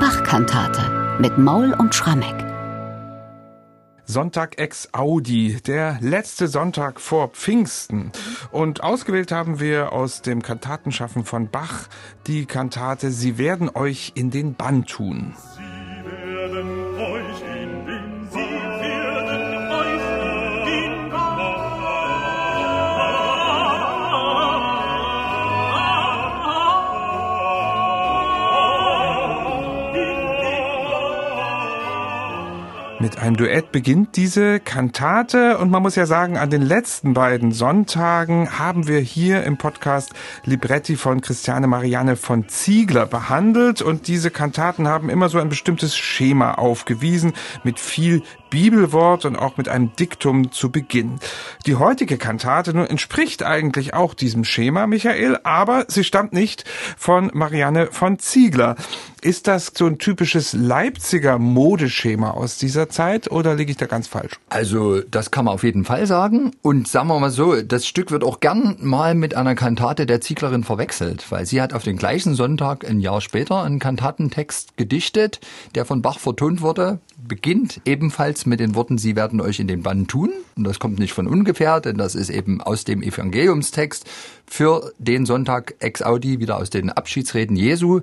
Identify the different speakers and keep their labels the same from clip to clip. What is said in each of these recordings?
Speaker 1: Bachkantate mit Maul und Schrammeck.
Speaker 2: Sonntag ex Audi, der letzte Sonntag vor Pfingsten. Und ausgewählt haben wir aus dem Kantatenschaffen von Bach die Kantate Sie werden euch in den Bann tun. Mit einem Duett beginnt diese Kantate und man muss ja sagen, an den letzten beiden Sonntagen haben wir hier im Podcast Libretti von Christiane Marianne von Ziegler behandelt und diese Kantaten haben immer so ein bestimmtes Schema aufgewiesen mit viel Bibelwort und auch mit einem Diktum zu Beginn. Die heutige Kantate nun entspricht eigentlich auch diesem Schema, Michael, aber sie stammt nicht von Marianne von Ziegler. Ist das so ein typisches Leipziger Modeschema aus dieser Zeit oder liege ich da ganz falsch?
Speaker 3: Also, das kann man auf jeden Fall sagen. Und sagen wir mal so, das Stück wird auch gern mal mit einer Kantate der Zieglerin verwechselt, weil sie hat auf den gleichen Sonntag ein Jahr später einen Kantatentext gedichtet, der von Bach vertont wurde, beginnt ebenfalls mit den Worten, Sie werden euch in den Bann tun. Und das kommt nicht von ungefähr, denn das ist eben aus dem Evangeliumstext für den Sonntag ex Audi, wieder aus den Abschiedsreden Jesu.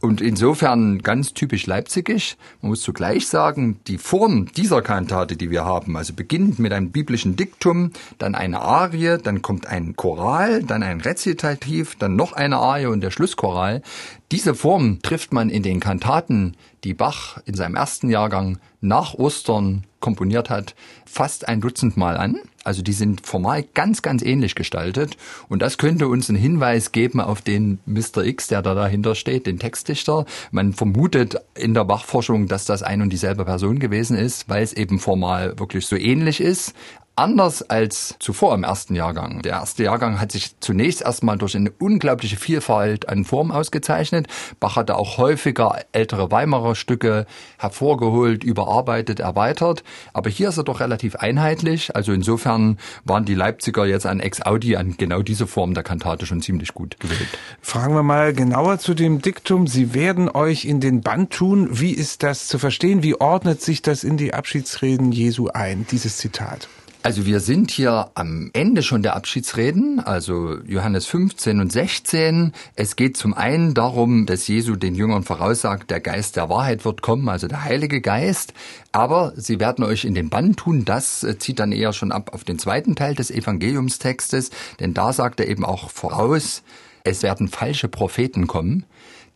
Speaker 3: Und insofern ganz typisch leipzigig. Man muss zugleich sagen, die Form dieser Kantate, die wir haben, also beginnt mit einem biblischen Diktum, dann eine Arie, dann kommt ein Choral, dann ein Rezitativ, dann noch eine Arie und der Schlusschoral. Diese Form trifft man in den Kantaten, die Bach in seinem ersten Jahrgang nach Ostern komponiert hat, fast ein Dutzend Mal an. Also die sind formal ganz, ganz ähnlich gestaltet. Und das könnte uns einen Hinweis geben auf den Mr. X, der da dahinter steht, den Textdichter. Man vermutet in der Bachforschung, dass das ein und dieselbe Person gewesen ist, weil es eben formal wirklich so ähnlich ist anders als zuvor im ersten Jahrgang. Der erste Jahrgang hat sich zunächst erstmal durch eine unglaubliche Vielfalt an Formen ausgezeichnet. Bach hatte auch häufiger ältere Weimarer Stücke hervorgeholt, überarbeitet, erweitert. Aber hier ist er doch relativ einheitlich. Also insofern waren die Leipziger jetzt an Ex-Audi an genau diese Form der Kantate schon ziemlich gut gewählt.
Speaker 2: Fragen wir mal genauer zu dem Diktum. Sie werden euch in den Band tun. Wie ist das zu verstehen? Wie ordnet sich das in die Abschiedsreden Jesu ein, dieses Zitat?
Speaker 3: Also wir sind hier am Ende schon der Abschiedsreden, also Johannes 15 und 16. Es geht zum einen darum, dass Jesu den Jüngern voraussagt, der Geist der Wahrheit wird kommen, also der Heilige Geist. Aber sie werden euch in den Bann tun. Das äh, zieht dann eher schon ab auf den zweiten Teil des Evangeliumstextes, denn da sagt er eben auch voraus, es werden falsche Propheten kommen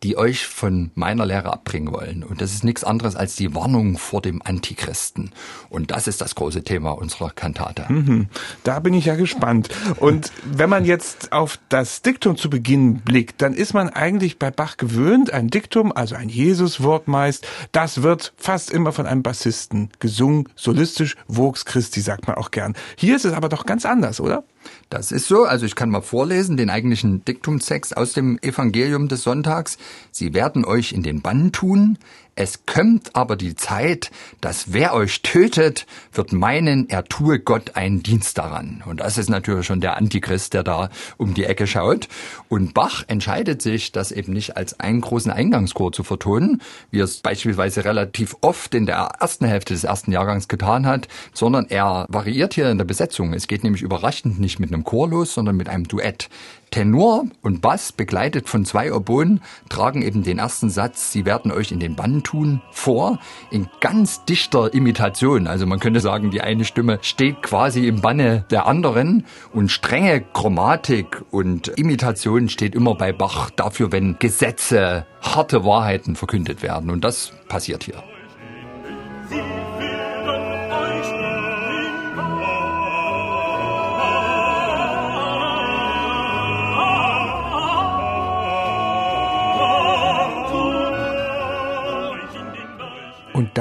Speaker 3: die euch von meiner Lehre abbringen wollen. Und das ist nichts anderes als die Warnung vor dem Antichristen. Und das ist das große Thema unserer Kantate.
Speaker 2: Mhm. Da bin ich ja gespannt. Und wenn man jetzt auf das Diktum zu Beginn blickt, dann ist man eigentlich bei Bach gewöhnt, ein Diktum, also ein Jesuswort meist, das wird fast immer von einem Bassisten gesungen, solistisch, Vox Christi sagt man auch gern. Hier ist es aber doch ganz anders, oder?
Speaker 3: Das ist so. Also ich kann mal vorlesen, den eigentlichen Diktumstext aus dem Evangelium des Sonntags. Sie werden euch in den Bann tun, es kommt aber die Zeit, dass wer euch tötet, wird meinen, er tue Gott einen Dienst daran. Und das ist natürlich schon der Antichrist, der da um die Ecke schaut. Und Bach entscheidet sich, das eben nicht als einen großen Eingangschor zu vertonen, wie er es beispielsweise relativ oft in der ersten Hälfte des ersten Jahrgangs getan hat, sondern er variiert hier in der Besetzung. Es geht nämlich überraschend nicht mit einem Chor los, sondern mit einem Duett. Tenor und Bass, begleitet von zwei Oboen, tragen eben den ersten Satz, Sie werden euch in den Bann tun, vor, in ganz dichter Imitation. Also man könnte sagen, die eine Stimme steht quasi im Banne der anderen und strenge Chromatik und Imitation steht immer bei Bach dafür, wenn Gesetze, harte Wahrheiten verkündet werden. Und das passiert hier.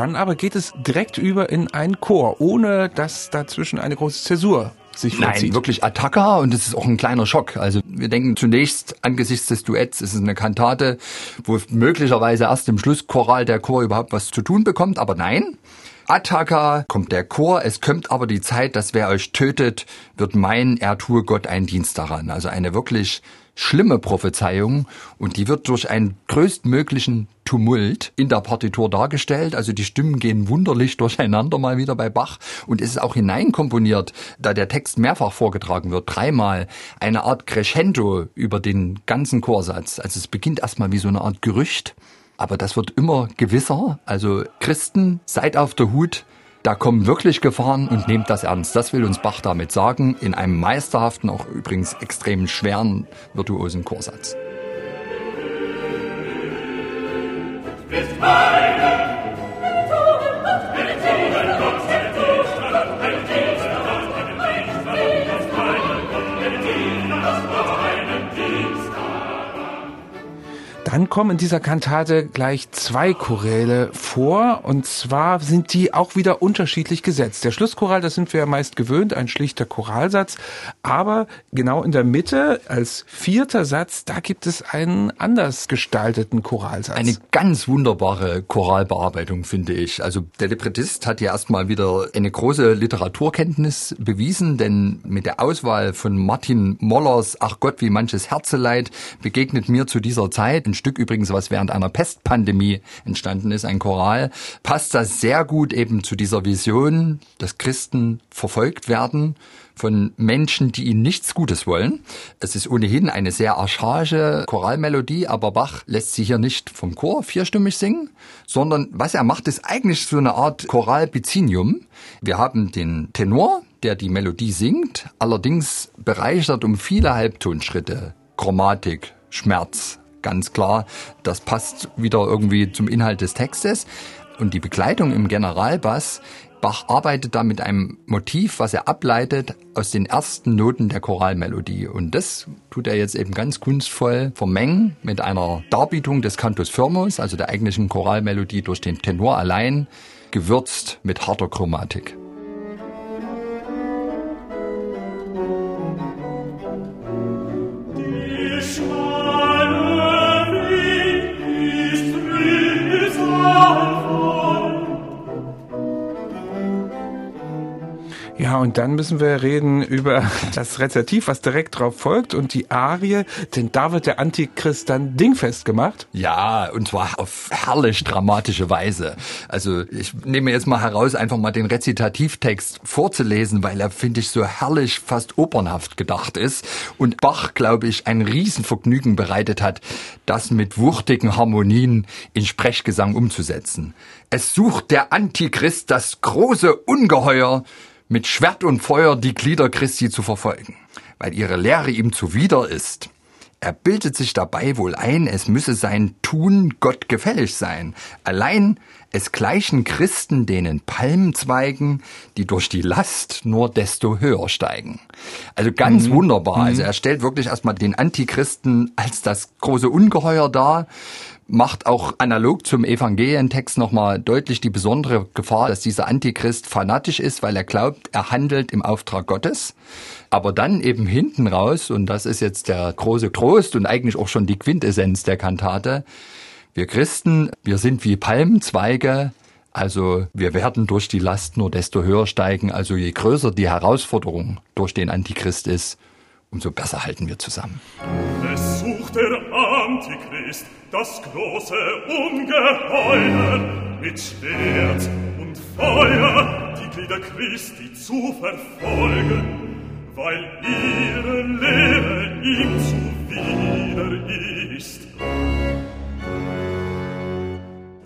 Speaker 2: Dann aber geht es direkt über in einen Chor, ohne dass dazwischen eine große Zäsur sich vollzieht.
Speaker 3: Nein, wirklich Attacca und es ist auch ein kleiner Schock. Also wir denken zunächst angesichts des Duetts ist es eine Kantate, wo möglicherweise erst im Schlusschoral der Chor überhaupt was zu tun bekommt, aber nein. Attaka kommt der Chor, es kommt aber die Zeit, dass wer euch tötet, wird meinen, er tue Gott einen Dienst daran. Also eine wirklich schlimme Prophezeiung und die wird durch einen größtmöglichen Tumult in der Partitur dargestellt. Also die Stimmen gehen wunderlich durcheinander mal wieder bei Bach und es ist auch hineinkomponiert, da der Text mehrfach vorgetragen wird, dreimal, eine Art Crescendo über den ganzen Chorsatz. Also es beginnt erstmal wie so eine Art Gerücht, aber das wird immer gewisser. Also Christen, seid auf der Hut, da kommen wirklich Gefahren und nehmt das ernst. Das will uns Bach damit sagen, in einem meisterhaften, auch übrigens extrem schweren, virtuosen Chorsatz. With
Speaker 2: Dann kommen in dieser Kantate gleich zwei Choräle vor und zwar sind die auch wieder unterschiedlich gesetzt. Der Schlusschoral, das sind wir ja meist gewöhnt, ein schlichter Choralsatz, aber genau in der Mitte als vierter Satz, da gibt es einen anders gestalteten Choralsatz.
Speaker 3: Eine ganz wunderbare Choralbearbeitung, finde ich. Also der Librettist hat ja erstmal wieder eine große Literaturkenntnis bewiesen, denn mit der Auswahl von Martin Mollers Ach Gott, wie manches Herzeleid begegnet mir zu dieser Zeit ein Stück übrigens, was während einer Pestpandemie entstanden ist, ein Choral, passt das sehr gut eben zu dieser Vision, dass Christen verfolgt werden von Menschen, die ihnen nichts Gutes wollen. Es ist ohnehin eine sehr archaische Choralmelodie, aber Bach lässt sie hier nicht vom Chor vierstimmig singen, sondern was er macht, ist eigentlich so eine Art Choralbizinium. Wir haben den Tenor, der die Melodie singt, allerdings bereichert um viele Halbtonschritte, Chromatik, Schmerz, ganz klar, das passt wieder irgendwie zum Inhalt des Textes. Und die Begleitung im Generalbass, Bach arbeitet da mit einem Motiv, was er ableitet aus den ersten Noten der Choralmelodie. Und das tut er jetzt eben ganz kunstvoll vermengen mit einer Darbietung des Cantus Firmus, also der eigentlichen Choralmelodie durch den Tenor allein, gewürzt mit harter Chromatik.
Speaker 2: Und dann müssen wir reden über das Rezertiv, was direkt drauf folgt und die Arie, denn da wird der Antichrist dann dingfest gemacht.
Speaker 3: Ja, und zwar auf herrlich dramatische Weise. Also ich nehme jetzt mal heraus, einfach mal den Rezitativtext vorzulesen, weil er, finde ich, so herrlich, fast opernhaft gedacht ist und Bach, glaube ich, ein Riesenvergnügen bereitet hat, das mit wuchtigen Harmonien in Sprechgesang umzusetzen. Es sucht der Antichrist das große Ungeheuer, mit Schwert und Feuer die Glieder Christi zu verfolgen, weil ihre Lehre ihm zuwider ist. Er bildet sich dabei wohl ein, es müsse sein Tun Gott gefällig sein. Allein es gleichen Christen denen Palmzweigen, die durch die Last nur desto höher steigen. Also ganz mhm. wunderbar. Also mhm. er stellt wirklich erstmal den Antichristen als das große Ungeheuer dar macht auch analog zum Evangelientext nochmal deutlich die besondere Gefahr, dass dieser Antichrist fanatisch ist, weil er glaubt, er handelt im Auftrag Gottes. Aber dann eben hinten raus, und das ist jetzt der große Trost und eigentlich auch schon die Quintessenz der Kantate, wir Christen, wir sind wie Palmenzweige, also wir werden durch die Last nur desto höher steigen. Also je größer die Herausforderung durch den Antichrist ist, umso besser halten wir zusammen.
Speaker 4: Es sucht der Antichrist, das große Ungeheuer, mit Schwert und Feuer die Glieder Christi zu verfolgen, weil ihre Lehre ihm zuwider ist.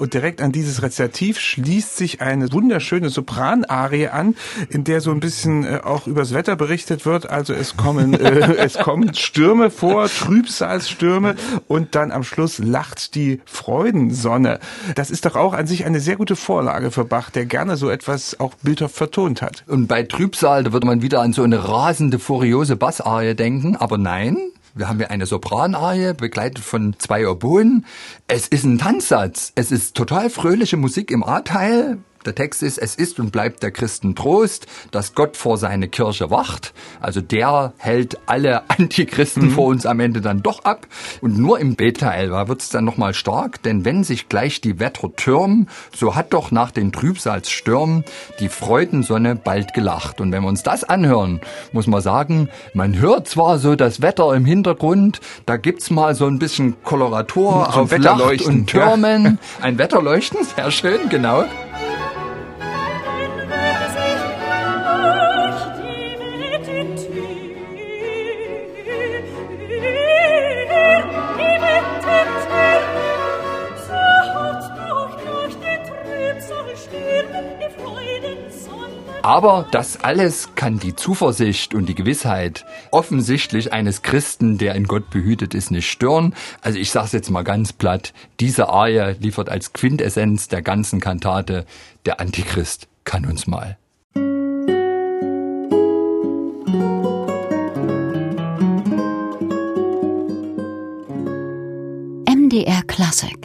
Speaker 2: Und direkt an dieses Rezertiv schließt sich eine wunderschöne Sopranarie an, in der so ein bisschen äh, auch übers Wetter berichtet wird. Also es kommen, äh, es kommen Stürme vor, Trübsalstürme und dann am Schluss lacht die Freudensonne. Das ist doch auch an sich eine sehr gute Vorlage für Bach, der gerne so etwas auch bildhaft vertont hat.
Speaker 3: Und bei Trübsal, da würde man wieder an so eine rasende, furiose Bassarie denken, aber nein, wir haben hier eine Sopranarie, begleitet von zwei Oboen. Es ist ein Tanzsatz. Es ist total fröhliche Musik im A-Teil, Der Text ist, es ist und bleibt der Christen Trost, dass Gott vor seine Kirche wacht. Also der hält alle Antichristen mhm. vor uns am Ende dann doch ab. Und nur im Beta-Teil wird es dann nochmal stark, denn wenn sich gleich die Wetter türmen, so hat doch nach den Trübsalstürmen die Freudensonne bald gelacht. Und wenn wir uns das anhören, muss man sagen, man hört zwar so das Wetter im Hintergrund, da gibt's mal so ein bisschen Koloratur so auf Lacht und Türmen, ja. ein Wetterleuchten, sehr schön, genau. Aber das alles kann die Zuversicht und die Gewissheit offensichtlich eines Christen, der in Gott behütet ist, nicht stören. Also ich sage es jetzt mal ganz platt, diese Arie liefert als Quintessenz der ganzen Kantate, der Antichrist kann uns mal.
Speaker 1: MDR Classic